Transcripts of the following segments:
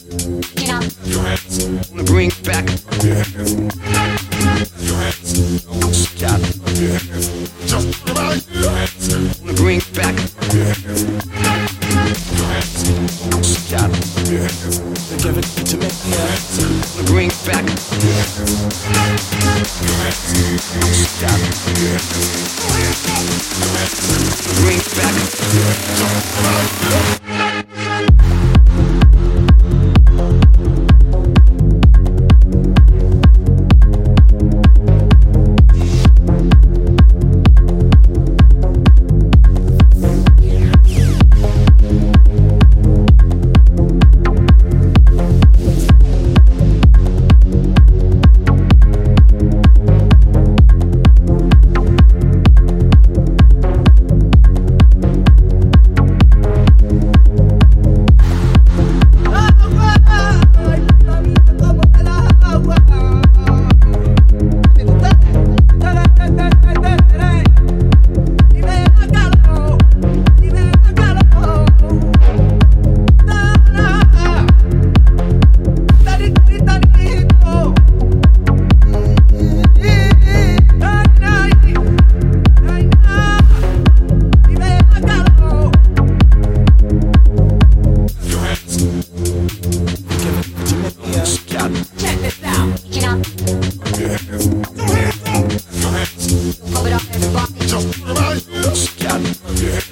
You know. Bring back. Bring back. Bring back.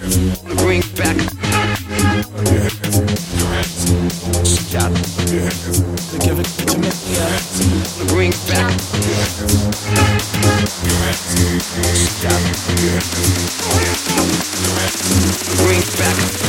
Bring back. Shot. Give it to me. Bring back. Shot. Bring back.